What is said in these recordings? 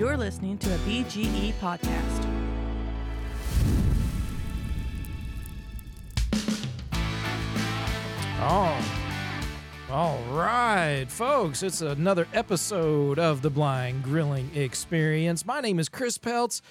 You're listening to a BGE podcast. Oh, all right, folks. It's another episode of the Blind Grilling Experience. My name is Chris Peltz,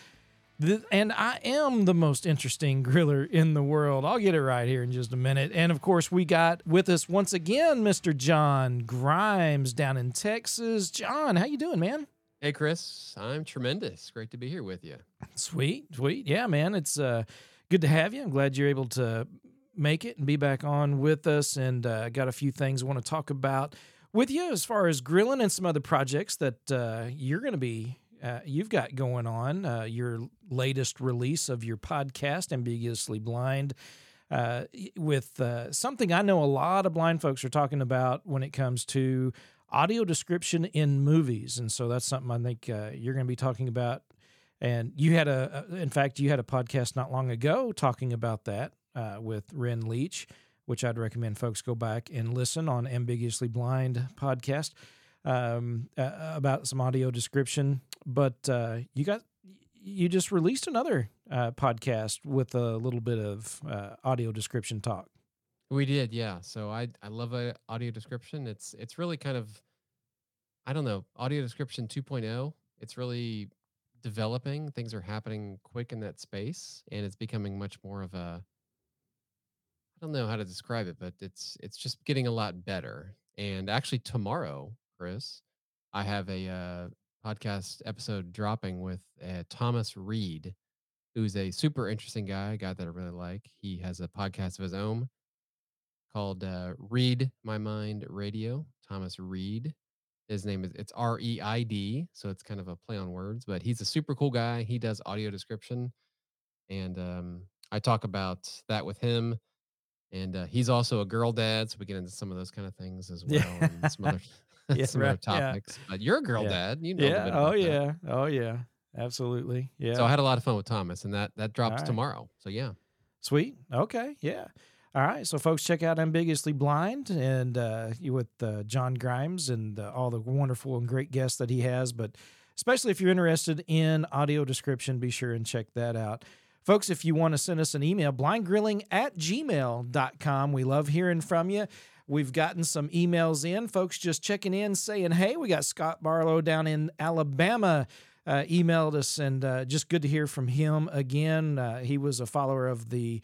and I am the most interesting griller in the world. I'll get it right here in just a minute. And of course, we got with us once again Mr. John Grimes down in Texas. John, how you doing, man? Hey, Chris. I'm tremendous. Great to be here with you. Sweet, sweet. Yeah, man. It's uh, good to have you. I'm glad you're able to make it and be back on with us. And uh, got a few things I want to talk about with you as far as grilling and some other projects that uh, you're going to be. Uh, you've got going on uh, your latest release of your podcast, Ambiguously Blind, uh, with uh, something I know a lot of blind folks are talking about when it comes to audio description in movies, and so that's something I think uh, you're going to be talking about. And you had a, a- in fact, you had a podcast not long ago talking about that uh, with Ren Leach, which I'd recommend folks go back and listen on Ambiguously Blind podcast um, uh, about some audio description. But uh, you got you just released another uh, podcast with a little bit of uh, audio description talk. We did, yeah. So I I love a audio description. It's it's really kind of I don't know, audio description 2.0. It's really developing. Things are happening quick in that space and it's becoming much more of a I don't know how to describe it, but it's it's just getting a lot better. And actually tomorrow, Chris, I have a uh, podcast episode dropping with uh, Thomas Reid, who's a super interesting guy, a guy that I really like. He has a podcast of his own called uh, Reid My Mind Radio. Thomas Reid. His name is it's R E I D, so it's kind of a play on words. But he's a super cool guy. He does audio description, and um, I talk about that with him. And uh, he's also a girl dad, so we get into some of those kind of things as well, and some other Yeah, some right, other yeah. topics. But you're a girl Yeah. dad, you know. yeah. Oh that. yeah. Oh yeah. Absolutely. Yeah. So I had a lot of fun with Thomas, and that that drops right. tomorrow. So yeah. Sweet. Okay. Yeah. All right. So, folks, check out Ambiguously Blind and uh, with uh, John Grimes and uh, all the wonderful and great guests that he has. But especially if you're interested in audio description, be sure and check that out. Folks, if you want to send us an email, blindgrilling at gmail.com. We love hearing from you. We've gotten some emails in, folks just checking in saying, hey, we got Scott Barlow down in Alabama uh, emailed us, and uh, just good to hear from him again. Uh, he was a follower of the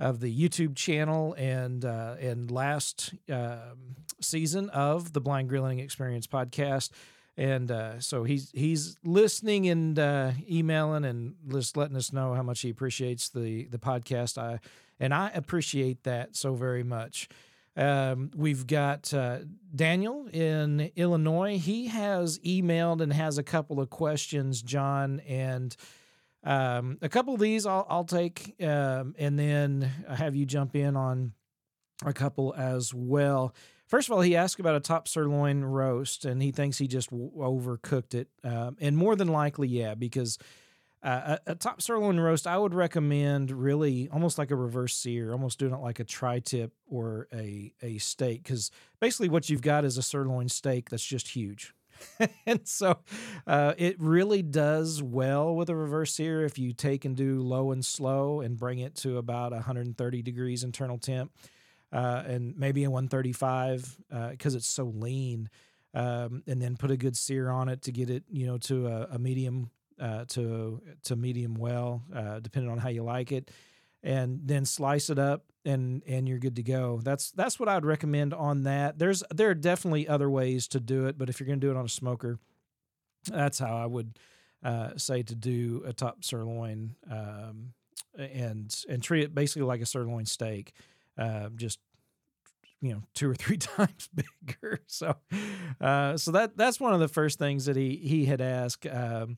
of the YouTube channel and uh, and last um, season of the Blind Grilling Experience podcast. And uh, so he's he's listening and uh, emailing and just letting us know how much he appreciates the the podcast. I and I appreciate that so very much. Um, we've got uh, Daniel in Illinois. He has emailed and has a couple of questions, John, and um, a couple of these I'll, I'll take, um, and then have you jump in on a couple as well. First of all, he asked about a top sirloin roast, and he thinks he just w- overcooked it, um, and more than likely, yeah, because uh, a, a top sirloin roast, I would recommend really almost like a reverse sear, almost doing it like a tri-tip or a a steak, because basically what you've got is a sirloin steak that's just huge. and so uh, it really does well with a reverse sear if you take and do low and slow and bring it to about 130 degrees internal temp uh, and maybe a 135 because it's so lean um, and then put a good sear on it to get it you know to a, a medium uh, to to medium well uh, depending on how you like it and then slice it up and and you're good to go. That's that's what I'd recommend on that. There's there are definitely other ways to do it, but if you're going to do it on a smoker, that's how I would uh, say to do a top sirloin um, and and treat it basically like a sirloin steak, uh, just you know two or three times bigger. So uh, so that that's one of the first things that he he had asked. Um,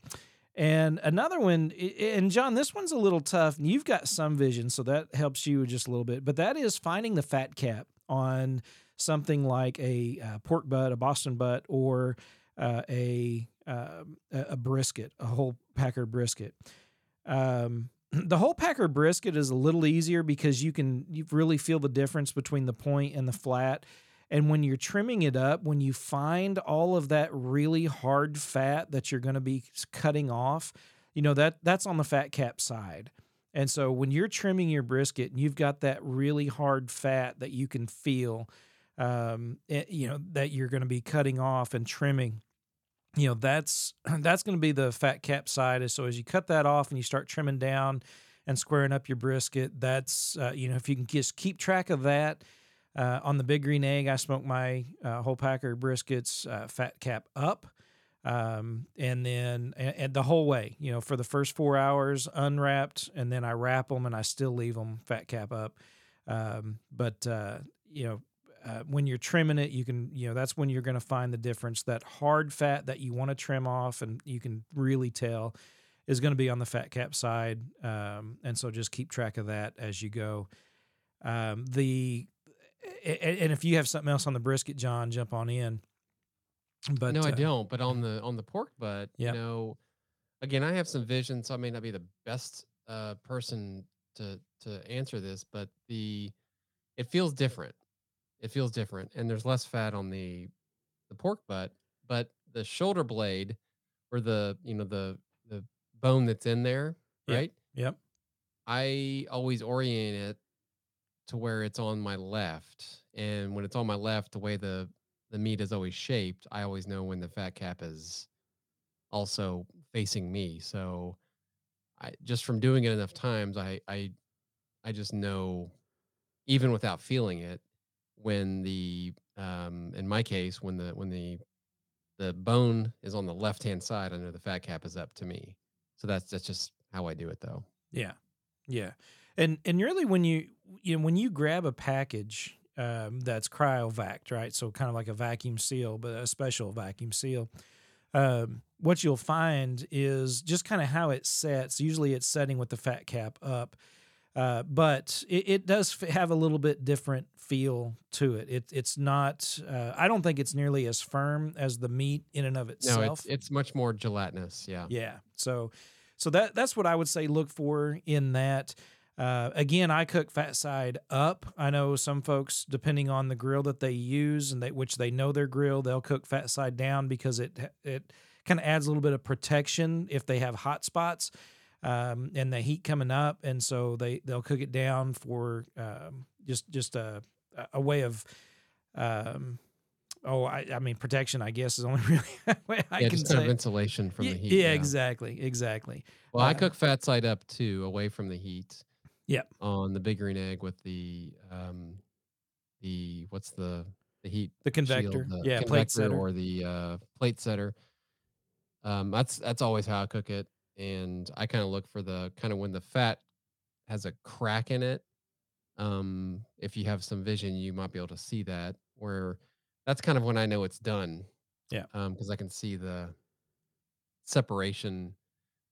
and another one, and John, this one's a little tough. and You've got some vision, so that helps you just a little bit. But that is finding the fat cap on something like a uh, pork butt, a Boston butt, or uh, a a a brisket, a whole packer brisket. Um, the whole packer brisket is a little easier because you can you really feel the difference between the point and the flat. And when you're trimming it up, when you find all of that really hard fat that you're going to be cutting off, you know that that's on the fat cap side. And so when you're trimming your brisket and you've got that really hard fat that you can feel, um, it, you know that you're going to be cutting off and trimming, you know that's that's going to be the fat cap side. So as you cut that off and you start trimming down and squaring up your brisket, that's uh, you know if you can just keep track of that. Uh, on the big green egg, I smoke my uh, whole packer briskets uh, fat cap up um, and then and, and, the whole way, you know, for the first four hours unwrapped, and then I wrap them and I still leave them fat cap up. Um, but uh, you know, uh, when you're trimming it, you can, you know, that's when you're going to find the difference. That hard fat that you want to trim off, and you can really tell, is going to be on the fat cap side. Um, and so just keep track of that as you go. Um, the and if you have something else on the brisket, John, jump on in. But no, I uh, don't. But on the on the pork butt, yep. you know, again, I have some vision, so I may not be the best uh, person to to answer this, but the it feels different. It feels different, and there's less fat on the the pork butt, but the shoulder blade, or the you know the the bone that's in there, right? Yep. I always orient it to where it's on my left, and when it's on my left, the way the the meat is always shaped, I always know when the fat cap is also facing me. So I just from doing it enough times, I I I just know even without feeling it when the um in my case when the when the the bone is on the left hand side, I know the fat cap is up to me. So that's that's just how I do it though. Yeah. Yeah. And and really when you you know when you grab a package um, that's cryovac, right? So kind of like a vacuum seal, but a special vacuum seal. Um, what you'll find is just kind of how it sets. Usually it's setting with the fat cap up, uh, but it, it, does have a little bit different feel to it. it it's not, uh, I don't think it's nearly as firm as the meat in and of itself. No, it's, it's much more gelatinous. Yeah. Yeah. So, so that that's what I would say look for in that. Uh, again, I cook fat side up. I know some folks, depending on the grill that they use and they, which they know their grill, they'll cook fat side down because it it kind of adds a little bit of protection if they have hot spots um, and the heat coming up, and so they they'll cook it down for um, just just a a way of. Um, oh, I, I mean protection. I guess is only really way I yeah, can just say. Kind of insulation from yeah, the heat. Yeah, yeah, exactly, exactly. Well, uh, I cook fat side up too, away from the heat. Yep. On the big green egg with the um the what's the the heat the convector. shield, the yeah plate setter. or the uh plate setter. Um that's that's always how i cook it and i kind of look for the kind of when the fat has a crack in it um if you have some vision you might be able to see that where that's kind of when i know it's done yeah. um because i can see the separation.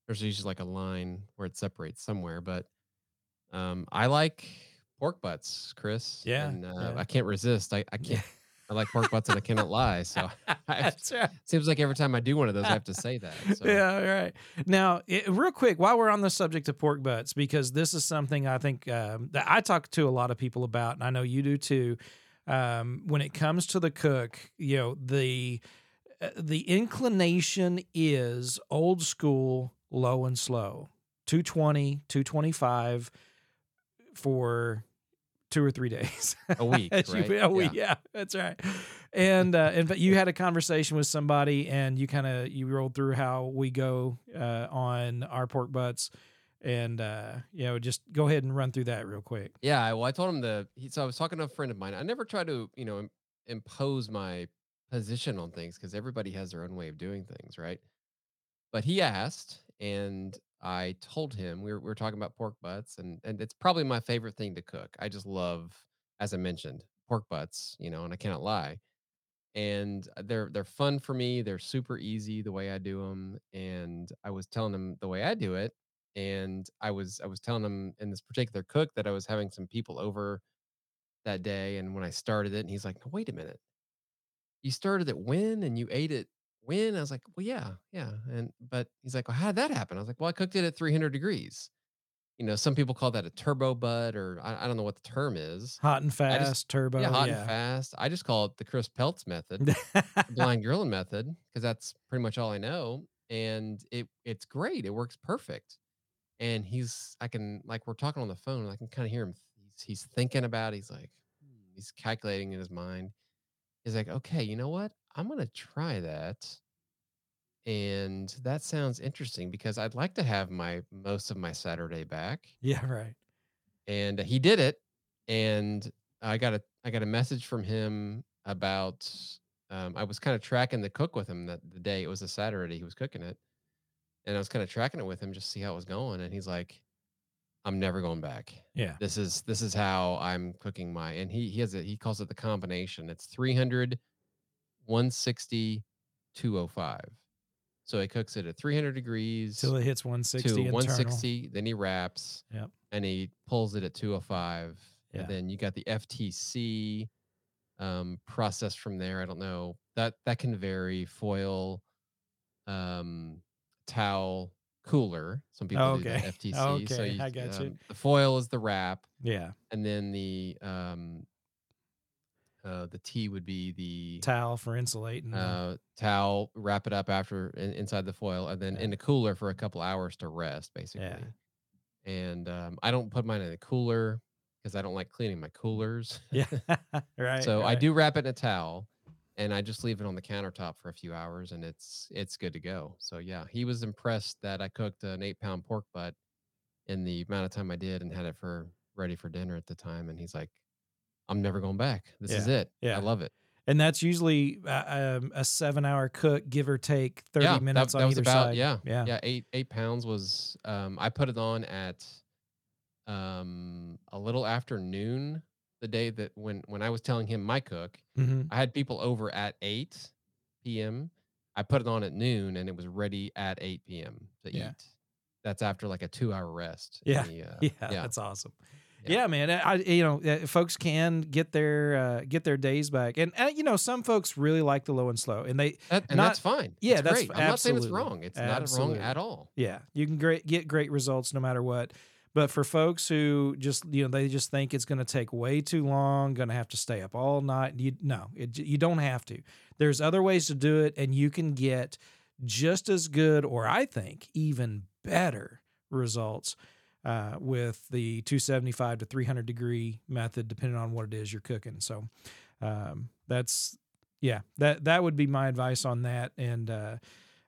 There's usually like a line where it separates somewhere but um, I like pork butts, Chris. Yeah, and, uh, yeah. I can't resist. I, I can't. I like pork butts and I cannot lie. So That's right. seems like every time I do one of those, I have to say that. So. Yeah, right. Now, it, real quick, while we're on the subject of pork butts, because this is something I think um, that I talk to a lot of people about, and I know you do too. Um, when it comes to the cook, you know the uh, the inclination is old school, low and slow, 220, 225 for two or three days a week right? you, a week yeah. yeah. that's right and uh and but you had a conversation with somebody and you kind of you rolled through how we go uh on our pork butts and uh you know just go ahead and run through that real quick yeah well i told him the he, so i was talking to a friend of mine i never try to you know impose my position on things because everybody has their own way of doing things right but he asked and I told him we were, we were talking about pork butts, and and it's probably my favorite thing to cook. I just love, as I mentioned, pork butts. You know, and I cannot lie. And uh, they're they're fun for me. They're super easy the way I do them. And I was telling him the way I do it, and I was I was telling him in this particular cook that I was having some people over that day, and when I started it, and he's like, no, "Wait a minute, you started it when, and you ate it when? I was like, well, yeah, yeah. And but he's like, well, how did that happen? I was like, well, I cooked it at 300 degrees. you know, some people call that a turbo butt, or I, I don't know what the term is. Hot and fast, just turbo. yeah, hot yeah. and fast. I just call it the Chris Peltz method, blind grilling method, because that's pretty much all I know, and it it's great. It works perfect. And he's, I can like we're talking on the phone, I can kind of hear him. He's, he's thinking about. It. He's like, hmm, he's calculating in his mind. He's like, okay, you know what? I'm gonna try that. And that sounds interesting because I'd like to have my most of my Saturday back. yeah, right. And he did it. And I got a I got a message from him about um, I was kind of tracking the cook with him that the day it was a Saturday he was cooking it. And I was kind of tracking it with him just to see how it was going. And he's like, I'm never going back. Yeah. This is this is how I'm cooking my and he he has it he calls it the combination. It's 300 160 205. So he cooks it at 300 degrees Till it hits 160 to internal. 160, then he wraps. Yep. And he pulls it at 205. Yeah. And then you got the FTC um process from there. I don't know. That that can vary. Foil, um, towel, cooler. Some people do the Okay. FTC. so Okay, you, I got you. um, The foil is the wrap, Yeah. and then the um uh the T would be the Towel for insulating. uh, towel, wrap it up after in, inside the foil, and then Yeah. in the cooler for a couple hours to rest, basically. And um, I don't put mine in the cooler because I don't like cleaning my coolers. yeah. right. so I do wrap it in a towel, and I just leave it on the countertop for a few hours, and it's it's good to go. So yeah, he was impressed that I cooked an eight pound pork butt in the amount of time I did, and had it for ready for dinner at the time. And he's like, "I'm never going back. This is it. yeah. I love it." And that's usually uh, um, a seven hour cook, give or take 30 yeah, minutes that, on that either about side. yeah Yeah. yeah eight eight pounds was um i put it on at um a little after noon the day that when when i was telling him my cook hmm i had people over at 8 p.m i put it on at noon and it was ready at 8 p.m to Yeah. eat that's after like a two hour rest Yeah. the, uh, Yeah, yeah That's awesome. Yeah. Man. I, you know, uh, folks can get their uh, get their days back, and uh, you know, some folks really like the low and slow, and they That- and not- that's fine yeah, It's that's great. i'm not saying it's wrong it's not wrong at all Yeah, you can great get great results no matter what. But for folks who just you know they just think it's going to take way too long, going to have to stay up all night. You no, it, you don't have to. There's other ways to do it, and you can get just as good, or I think even better results uh, with the 275 to 300 degree method, depending on what it is you're cooking. So um, that's yeah, that that would be my advice on that. And uh,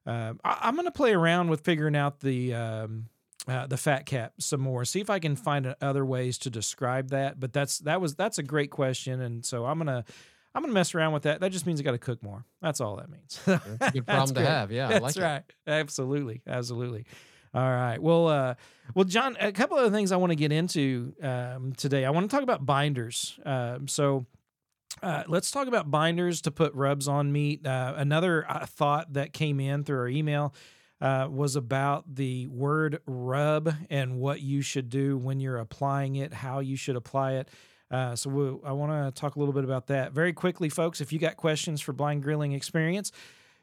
uh, I, I'm going to play around with figuring out the um, uh, the fat cap some more. See if I can find other ways to describe that. But that's that was that's a great question, and so I'm gonna I'm gonna mess around with that. That just means I got to cook more. That's all that means. that's a good problem to great. have yeah I That's like it. right. Absolutely. Absolutely. All right. Well, uh, well, John, a couple of things I want to get into um, today. I want to talk about binders. Um, so, uh, let's talk about binders to put rubs on meat. Uh, another uh, thought that came in through our email uh, was about the word rub and what you should do when you're applying it, how you should apply it. Uh, so we I want to talk a little bit about that very quickly, folks. If you got questions for Blind Grilling Experience,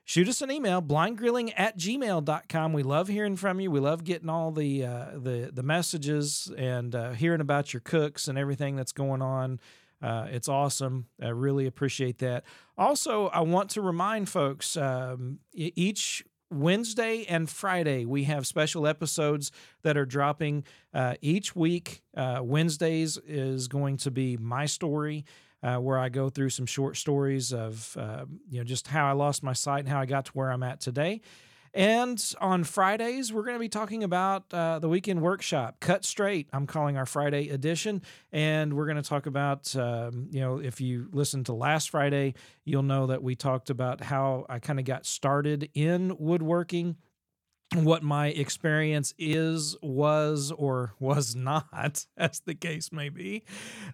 shoot us an email blindgrilling at gmail.com we love hearing from you. We love getting all the uh, the the messages and uh, hearing about your cooks and everything that's going on. Uh, it's awesome. I really appreciate that. Also i want to remind folks um, each Wednesday and Friday, we have special episodes that are dropping. Uh, each week. Uh, Wednesdays is going to be my story, uh, where I go through some short stories of uh, you know just how I lost my sight and how I got to where I'm at today. And on Fridays, we're going to be talking about uh, the weekend workshop, Cut Straight. I'm calling our Friday edition, and we're going to talk about um, you know if you listened to last Friday, you'll know that we talked about how I kind of got started in woodworking what my experience is, was, or was not, as the case may be,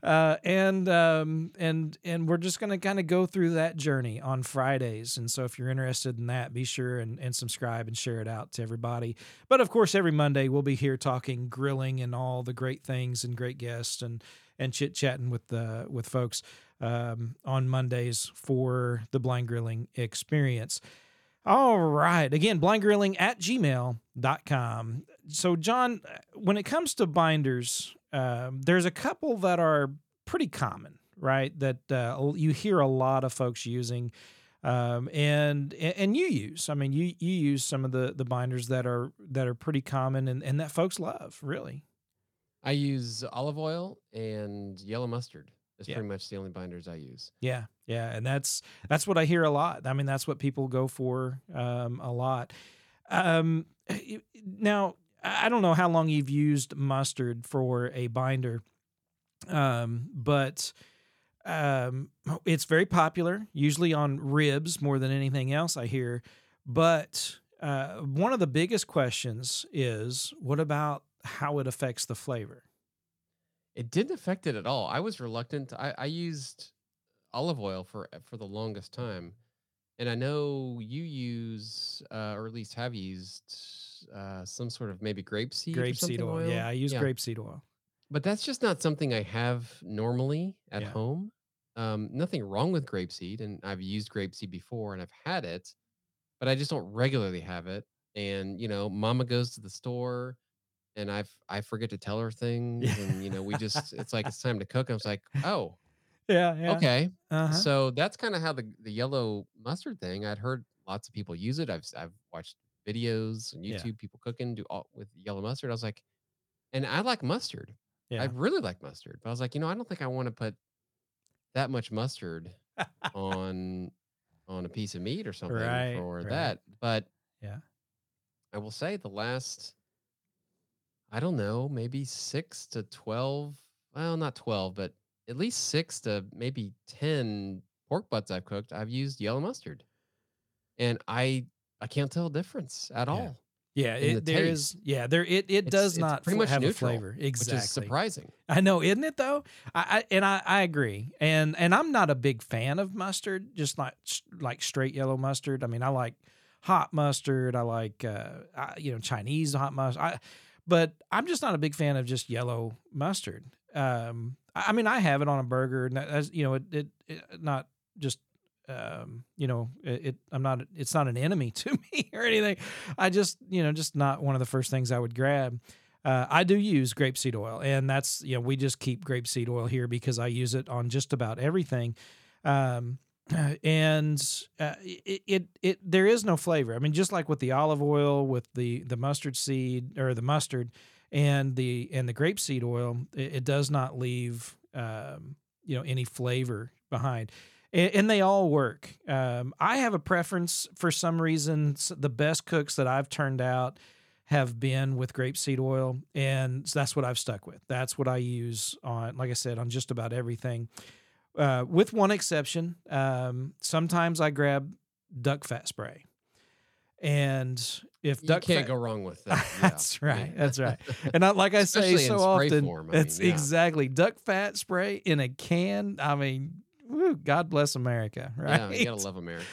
uh, and um, and and we're just going to kind of go through that journey on Fridays. And so, if you're interested in that, be sure and, and subscribe and share it out to everybody. But of course, every Monday we'll be here talking grilling and all the great things and great guests and and chit chatting with the with folks um, on Mondays for the blind grilling experience. All right. Again, blindgrilling at gmail.com. So, John, when it comes to binders, um, there's a couple that are pretty common, right? That uh, you hear a lot of folks using, um, and and you use. I mean, you you use some of the the binders that are that are pretty common and and that folks love, really. I use olive oil and yellow mustard. That's Yeah. pretty much the only binders I use. Yeah, yeah, and that's that's what I hear a lot. I mean, that's what people go for um, a lot. Um, now, I I don't know how long you've used mustard for a binder, um, but um, it's very popular, usually on ribs more than anything else. I hear, but uh, one of the biggest questions is, what about how it affects the flavor? It didn't affect it at all. I was reluctant. I, I used olive oil for for the longest time, and I know you use, uh, or at least have used, uh, some sort of maybe grapeseed. or Grapeseed something oil. Yeah, I use grapeseed oil. but that's just not something I have normally at Yeah. home. Um, nothing wrong with grapeseed, and I've used grapeseed before and I've had it, but I just don't regularly have it. And you know, Mama goes to the store, and I've I forget to tell her things, Yeah. and you know, we just it's like it's time to cook. I was like, oh, Yeah, yeah. okay. Uh-huh. So that's kind of how the the yellow mustard thing. I'd heard lots of people use it. I've I've watched videos on Yeah. YouTube, people cooking do all with yellow mustard. I was like, and I like mustard. Yeah. I really like mustard, but I was like, you know, I don't think I want to put that much mustard on on a piece of meat or something Right, for right. that. But Yeah. I will say the last, I don't know, maybe six to twelve. Well, not twelve, but at least six to maybe ten pork butts I've cooked. I've used yellow mustard, and I I can't tell a difference at all. Yeah, the it, there is. Yeah, there it, it It's- does not pretty much have neutral, a flavor. which is surprising. I know, isn't it though? I, I and I, I agree. And and I'm not a big fan of mustard, just not like straight yellow mustard. I mean, I like hot mustard. I like uh, I, you know Chinese hot mustard. I, but I'm just not a big fan of just yellow mustard. Um, I, mean, I have it on a burger, and that's you know, it, it, it not just um, you know, it, it. I'm not. It's not an enemy to me or anything. I just you know, just not one of the first things I would grab. Uh, I do use grapeseed oil, and that's you know we just keep grapeseed oil here because I use it on just about everything. Um, and uh, it, it it there is no flavor. I mean, just like with the olive oil, with the the mustard seed or the mustard, and the and the grapeseed oil, it, it does not leave um, you know any flavor behind. And, and they all work. Um, I have a preference for some reason. The best cooks that I've turned out have been with grapeseed oil, and that's what I've stuck with. That's what I use on, like I said, on just about everything. Uh, with one exception, um, sometimes I grab duck fat spray, and if You duck can't fat, go wrong with that. yeah. that's right. That's right. And I, like I say so often, form, I that's mean, yeah. exactly duck fat spray in a can. I mean, woo, God bless America, right? Yeah, you gotta love America.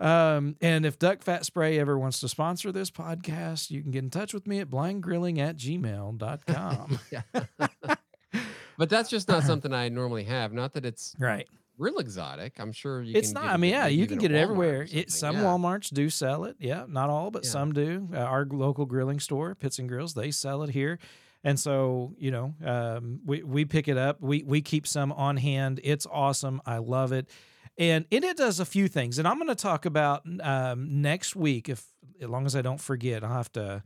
Um, and if Duck Fat Spray ever wants to sponsor this podcast, you can get in touch with me at blindgrilling at gmail.com. but that's just not something I normally have. Not that it's right. real exotic. I'm sure you It's can not, get I mean, yeah, you can get it Walmart everywhere. It, some yeah. Walmarts do sell it. Yeah. Not all, but Yeah. some do. Uh, our local grilling store, Pits and Grills, they sell it here. And so, you know, um, we, we pick it up. We, we keep some on hand. It's awesome. I love it. And it, it does a few things. And I'm going to talk about um, next week, if as long as I don't forget, I'll have to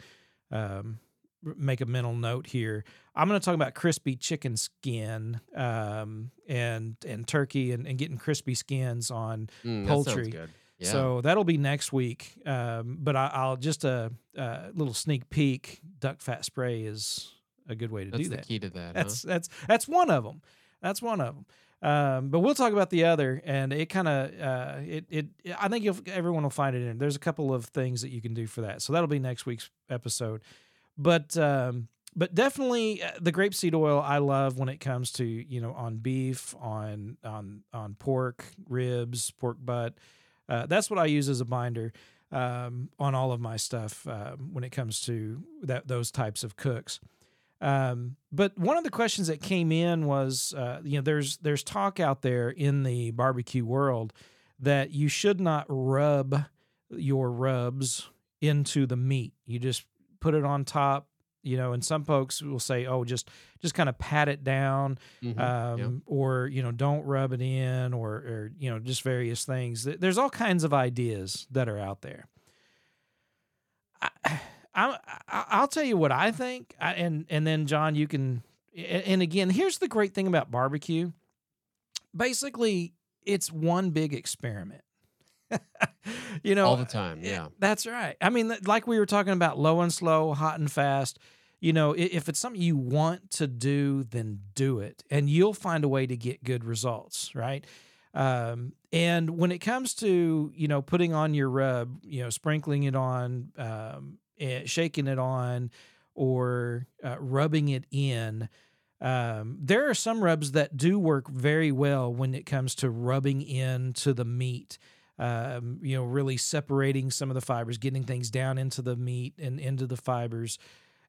um, make a mental note here. I'm going to talk about crispy chicken skin um, and and turkey and, and getting crispy skins on Mm, that poultry. good. Yeah. so that'll be next week. Um, but I, I'll just a, a little sneak peek. Duck fat spray is a good way to that's do the that. key to that. That's huh? that's that's one of them. That's one of them. Um, but we'll talk about the other, and it kind of uh, it it. I think you'll, everyone will find it in. There's a couple of things that you can do for that, so that'll be next week's episode. But um, but definitely uh, the grapeseed oil I love when it comes to you know on beef, on on on pork ribs, pork butt. Uh, that's what I use as a binder um, on all of my stuff um, when it comes to that those types of cooks. Um, but one of the questions that came in was, uh, you know, there's there's talk out there in the barbecue world that you should not rub your rubs into the meat. You just put it on top, you know, and some folks will say, "Oh, just just kind of pat it down." Mhm, um, yeah. or you know don't rub it in or or you know just various things there's all kinds of ideas that are out there I, I, I- I'll tell you what I think, I, and and then John, you can. And again, here's the great thing about barbecue. Basically, it's one big experiment. you know, all the time. yeah, Yeah. that's right. I mean, like we were talking about low and slow, hot and fast. You know, if it's something you want to do, then do it, and you'll find a way to get good results, right? Um, and when it comes to you know putting on your rub, you know, sprinkling it on, um, eh, shaking it on, or uh, rubbing it in. Um, there are some rubs that do work very well when it comes to rubbing into the meat um, you know, really separating some of the fibers, getting things down into the meat and into the fibers.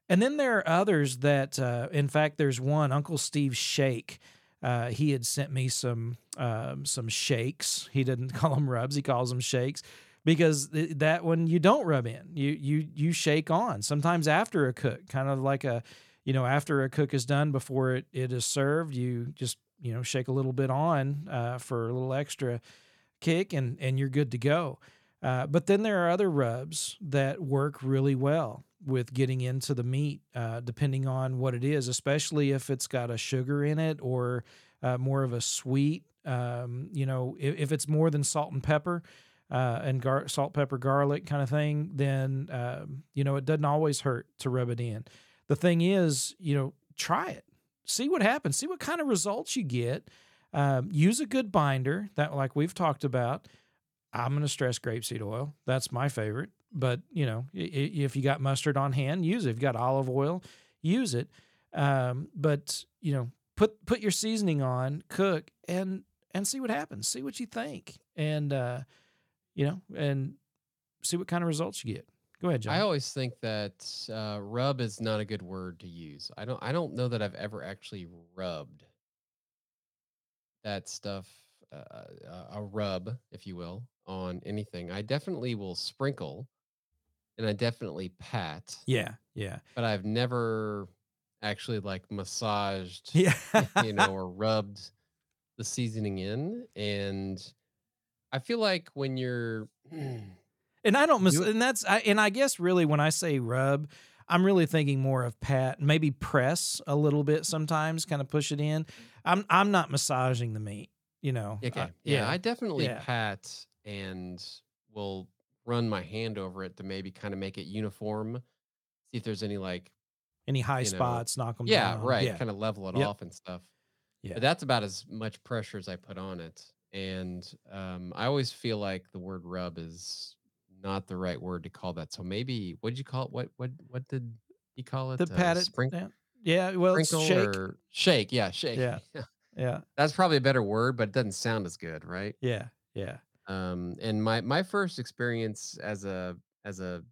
And then there are others that, uh, in fact, there's one Uncle Steve Shake. Uh, he had sent me some um, some shakes. He didn't call them rubs; he calls them shakes because th- that one you don't rub in. You you you shake on. Sometimes after a cook, kind of like a, you know, after a cook is done before it, it is served, you just you know shake a little bit on uh, for a little extra kick and and you're good to go. Uh, but then there are other rubs that work really well with getting into the meat, uh, depending on what it is, especially if it's got a sugar in it or uh, more of a sweet. Um, you know, if, if it's more than salt and pepper uh, and gar- salt, pepper, garlic kind of thing, then um, you know it doesn't always hurt to rub it in. The thing is, you know, try it, see what happens, see what kind of results you get. Um, use a good binder that, like we've talked about. I'm going to stress grapeseed oil. That's my favorite. But you know, if you got mustard on hand, use it. If you got olive oil, use it. Um, but you know, put put your seasoning on, cook, and and see what happens. See what you think, and uh, you know, and see what kind of results you get. Go ahead, John. I always think that uh, rub is not a good word to use. I don't. I don't know that I've ever actually rubbed that stuff, uh, uh, a rub, if you will, on anything. I definitely will sprinkle, and I definitely pat, yeah, yeah, but I've never actually like massaged, yeah. you know, or rubbed the seasoning in. And I feel like when you're And I don't miss, and that's, I, and I guess really when I say rub, I'm really thinking more of pat, maybe press a little bit sometimes, kind of push it in. I'm, I'm not massaging the meat, you know. Okay. I- yeah, I definitely yeah. pat and will run my hand over it to maybe kind of make it uniform. See if there's any like any high you know, spots, knock them yeah, down. right, Yeah, kind of level it Yep. off and stuff. Yeah. But that's about as much pressure as I put on it. And um, I always feel like the word rub is not the right word to call that. So maybe what did you call it? What what what did he call it? the pat it sprinkle. Yeah, well, sprinkle shake. or shake? Yeah, shake. Yeah. Yeah, That's probably a better word, but it doesn't sound as good, right? yeah, yeah. um and my my first experience as a as a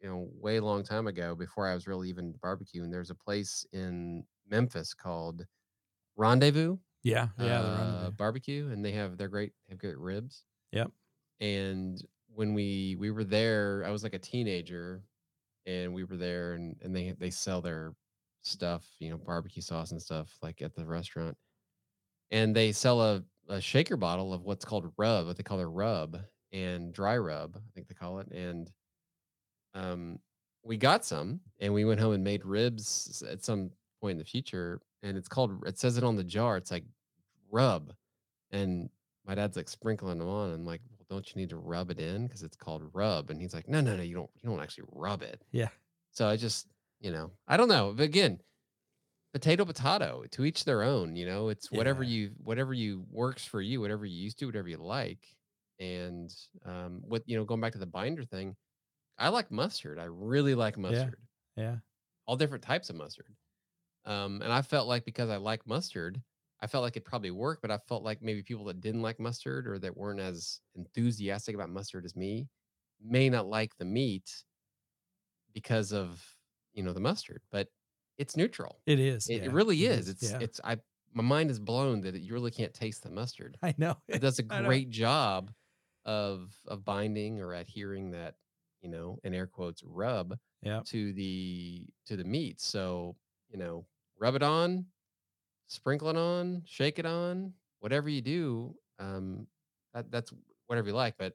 you know way long time ago before i was really even barbecuing there's a place in memphis called rendezvous Yeah, yeah. uh, barbecue and they have they're great they have great ribs Yep. and when we we were there i was like a teenager and we were there and and they they sell their stuff you know barbecue sauce and stuff like at the restaurant and they sell a, a shaker bottle of what's called rub what they call their rub and dry rub i think they call it and um we got some and we went home and made ribs at some point in the future and it's called it says it on the jar it's like rub and my dad's like sprinkling them on. I'm like, well, don't you need to rub it in because it's called rub? And he's like, no, no, no, you don't. You don't actually rub it. Yeah. So I just, you know, I don't know. But again, potato, potato. To each their own. You know, it's whatever Yeah. you, whatever you works for you, whatever you used to, whatever you like. And um, with you know, going back to the binder thing, I like mustard. I really like mustard Yeah. all different types of mustard. Um, and I felt like because I like mustard, I felt like it probably worked, but I felt like maybe people that didn't like mustard or that weren't as enthusiastic about mustard as me may not like the meat because of you know the mustard. But it's neutral. It is. It, yeah, it really it is. It's yeah. it's I my mind is blown that you really can't taste the mustard. I know. It does a great job of of binding or adhering that you know, in air quotes, rub Yeah. to the to the meat. So, you know, rub it on, sprinkle it on, shake it on, whatever you do. Um, that, that's whatever you like. But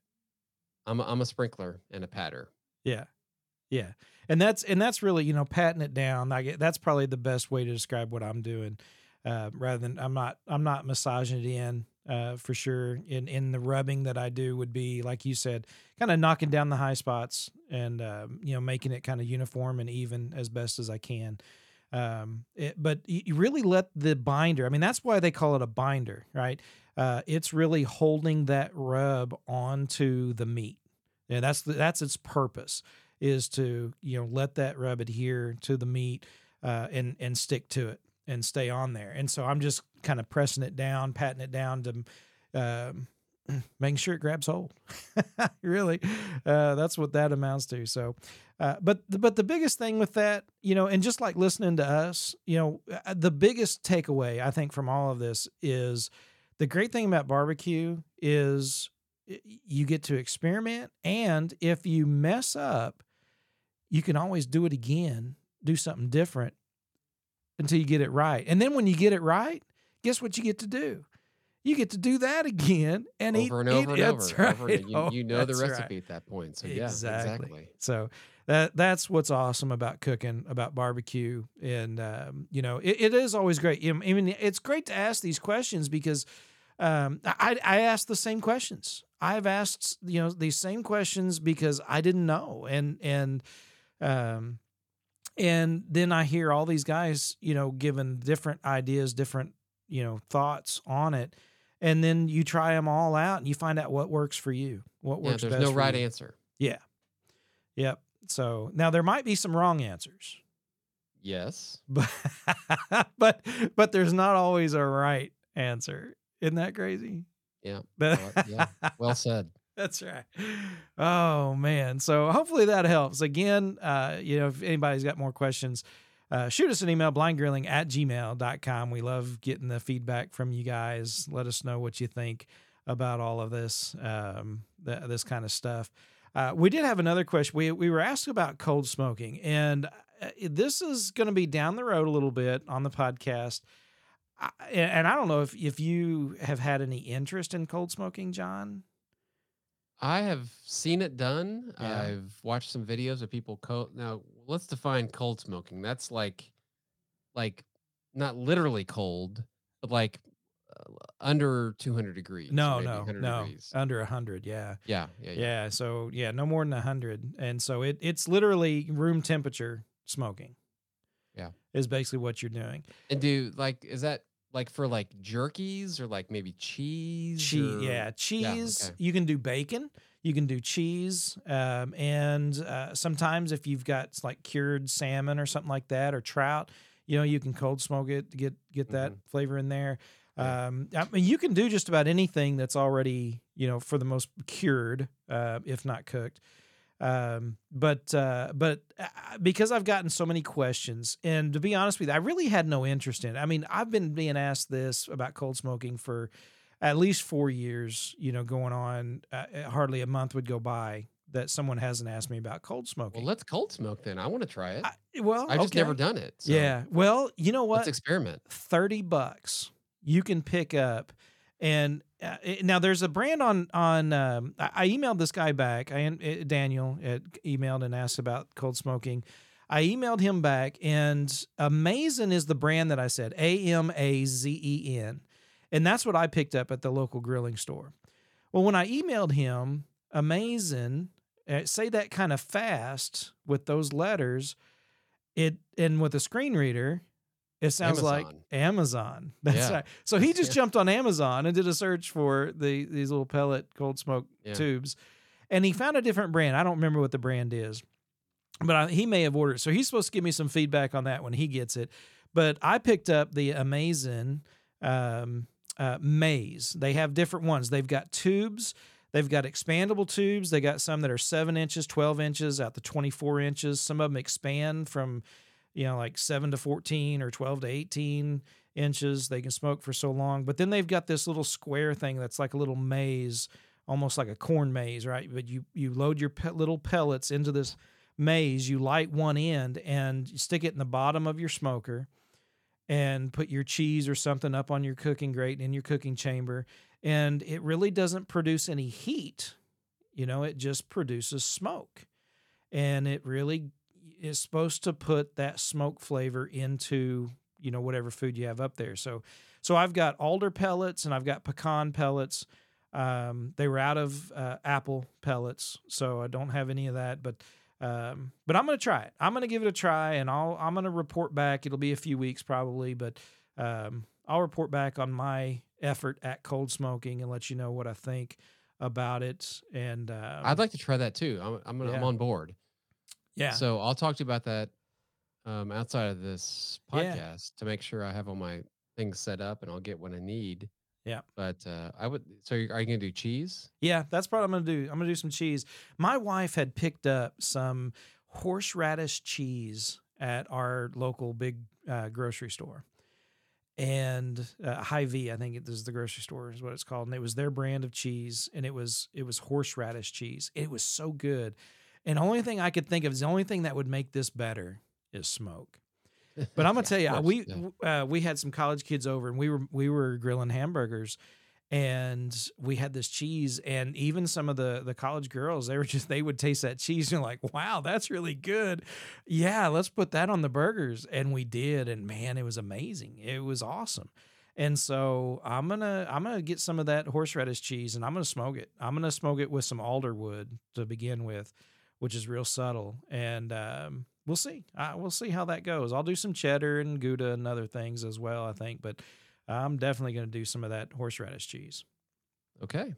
I'm a, I'm a sprinkler and a patter. Yeah. Yeah. And that's and that's really, you know, patting it down. Like that's probably the best way to describe what I'm doing. Uh, rather than I'm not I'm not massaging it in uh, for sure. In in the rubbing that I do would be like you said, kind of knocking down the high spots and um, you know making it kind of uniform and even as best as I can. Um, it, but you really let the binder. I mean, that's why they call it a binder, right? Uh, it's really holding that rub onto the meat. And that's that's its purpose is to you know let that rub adhere to the meat uh, and and stick to it and stay on there. And so I'm just kind of pressing it down, patting it down to um, making sure it grabs hold. really, uh, that's what that amounts to. So, uh, but but the biggest thing with that, you know, and just like listening to us, you know, uh, the biggest takeaway I think from all of this is the great thing about barbecue is you get to experiment, and if you mess up, you can always do it again, do something different until you get it right. And then when you get it right, guess what you get to do? You get to do that again and over eat, and over eat, and over, right. over and you, you know the That's right. recipe at that point. So yeah, Exactly. exactly. So that that's what's awesome about cooking, about barbecue, and um, you know it, it is always great. I mean, it's great to ask these questions because um, I I ask the same questions. I've asked you know these same questions because I didn't know, and and um, and then I hear all these guys you know giving different ideas, different you know thoughts on it. And then you try them all out, and you find out what works for you. What Yeah, works there's best no right you. answer. Yeah. Yep. So now there might be some wrong answers, Yes. but but but there's not always a right answer. Isn't that crazy? Yeah. But yeah. Well said. That's right. Oh man. So hopefully that helps. Again, uh, you know, if anybody's got more questions, uh, shoot us an email, blindgrilling at gmail.com. We love getting the feedback from you guys. Let us know what you think about all of this, um, th- this kind of stuff. Uh, we did have another question. We, we were asked about cold smoking, and uh, this is going to be down the road a little bit on the podcast. I, and I don't know if, if you have had any interest in cold smoking, John. I have seen it done. Yeah. I've watched some videos of people cold. Now, let's define cold smoking. That's like, like, not literally cold, but like uh, under 200 degrees. No, no, no, Degrees. under a hundred. Yeah. Yeah, yeah, yeah. yeah, So yeah, no more than a hundred, and so it it's literally room temperature smoking. Yeah. is basically what you're doing. And do like, is that like for like jerkies or like maybe cheese? Cheese, or- yeah, cheese. okay. You can do bacon. You can do cheese, um, and uh, sometimes if you've got like cured salmon or something like that, or trout, you know, you can cold smoke it to get get that Mhm. flavor in there. Um, I mean, you can do just about anything that's already, you know, for the most cured, uh, if not cooked. Um, but uh, but uh, because I've gotten so many questions, and to be honest with you, I really had no interest in it. I mean, I've been being asked this about cold smoking for at least four years. You know, going on, uh, hardly a month would go by that someone hasn't asked me about cold smoking. Well, let's cold smoke then. I want to try it. I, well, have just never done it. so Yeah. Well, you know what? Let's experiment. 30 bucks you can pick up and uh, now there's a brand on on um, I, emailed this guy back. I uh, daniel had emailed and asked about cold smoking. I emailed him back and A-MAZE-N is the brand that i said a-m-a-z-e-n and that's what i picked up at the local grilling store. Well when i emailed him amazon uh, say that kind of fast with those letters it and with a screen reader it sounds like Amazon. Amazon. That's Yeah. right. So he just Yeah. jumped on Amazon and did a search for the these little pellet cold smoke Yeah. tubes, and he found a different brand. I don't remember what the brand is, but I, he may have ordered. So he's supposed to give me some feedback on that when he gets it. But I picked up the A-MAZE-N um, uh, Maze. They have different ones. They've got tubes. They've got expandable tubes. They got some that are seven inches, twelve inches, out to twenty-four inches. Some of them expand from you know, like seven to 14 or 12 to 18 inches. They can smoke for so long. But then they've got this little square thing that's like a little maze almost like a corn maze, right? But you you load your pe- little pellets into this maze. You light one end and you stick it in the bottom of your smoker, and put your cheese or something up on your cooking grate in your cooking chamber, and it really doesn't produce any heat. You know, it just produces smoke, and it really is supposed to put that smoke flavor into you know whatever food you have up there. So so I've got alder pellets and I've got pecan pellets. Um, they were out of uh, apple pellets, so I don't have any of that. But um, but I'm gonna try it. I'm gonna give it a try, and I'll I'm gonna report back. It'll be a few weeks probably, but um, I'll report back on my effort at cold smoking and let you know what I think about it. And um, I'd like to try that too. I'm I'm, gonna, I'm on board. Yeah, So I'll talk to you about that um, outside of this Yeah. podcast to make sure I have all my things set up and I'll get what I need. Yeah. But uh, I would. So are you gonna do cheese? Yeah, that's what I'm gonna do. I'm gonna do some cheese. My wife had picked up some horseradish cheese at our local big uh, grocery store, and uh, Hy-Vee, I think it is the grocery store is what it's called, and it was their brand of cheese, and it was it was horseradish cheese. It was so good, and the only thing I could think of is the only thing that would make this better is smoke. But I'm gonna tell you, course, we yeah. uh, we had some college kids over, and we were we were grilling hamburgers, and we had this cheese, and even some of the the college girls, they were just they would taste that cheese, and like, wow, that's really good. Yeah, let's put that on the burgers, and we did, and man, it was amazing. It was awesome. And so I'm gonna I'm gonna get some of that horseradish cheese, and I'm gonna smoke it. I'm gonna smoke it with some alder wood to begin with, which is real subtle, and um, we'll see. Uh, we'll see how that goes. I'll do some cheddar and Gouda and other things as well, I think, but I'm definitely going to do some of that horseradish cheese. Okay.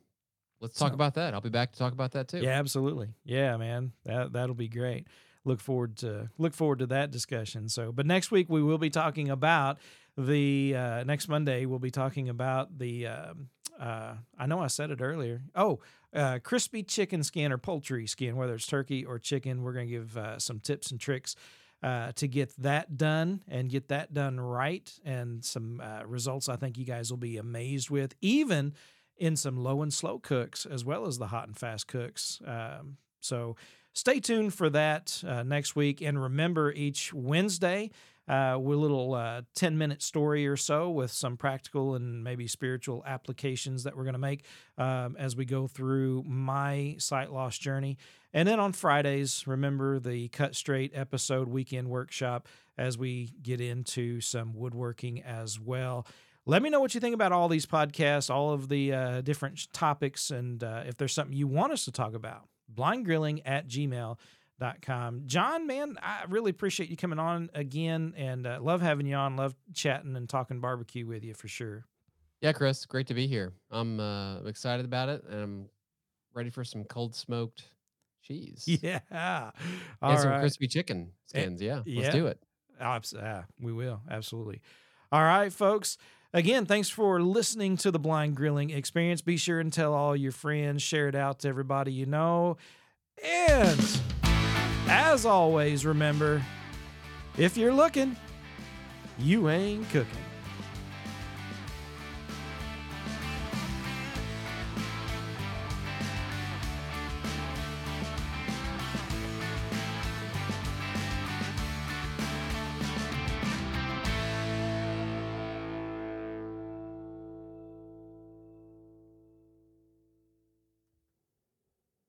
Let's talk So- about that. I'll be back to talk about that too. Yeah, absolutely. Yeah, man, that that'll be great. Look forward to look forward to that discussion. So, but next week we will be talking about the uh, next Monday we'll be talking about the. Um, uh, I know I said it earlier. Oh, uh, crispy chicken skin or poultry skin, whether it's turkey or chicken. We're going to give uh, some tips and tricks uh, to get that done and get that done right, and some uh, results I think you guys will be amazed with, even in some low and slow cooks as well as the hot and fast cooks. Um, so stay tuned for that uh, next week, and remember each Wednesday. Uh, with a little uh, 10 minute story or so with some practical and maybe spiritual applications that we're going to make um, as we go through my sight loss journey. And then on Fridays, remember the Cut Straight episode weekend workshop as we get into some woodworking as well. Let me know what you think about all these podcasts, all of the uh, different topics, and uh, if there's something you want us to talk about. Blindgrilling at gmail.com. John, man, I really appreciate you coming on again and uh, love having you on. Love chatting and talking barbecue with you for sure. Yeah, Chris, great to be here. I'm uh, excited about it, and I'm ready for some cold smoked cheese. Yeah. and All some crispy chicken Eh, skins. Yeah, yeah. let's do it. Abs- ah, we will. Absolutely. All right, folks. Again, thanks for listening to the Blind Grilling Experience. Be sure and tell all your friends, share it out to everybody you know. And as always, remember if you're looking, you ain't cooking.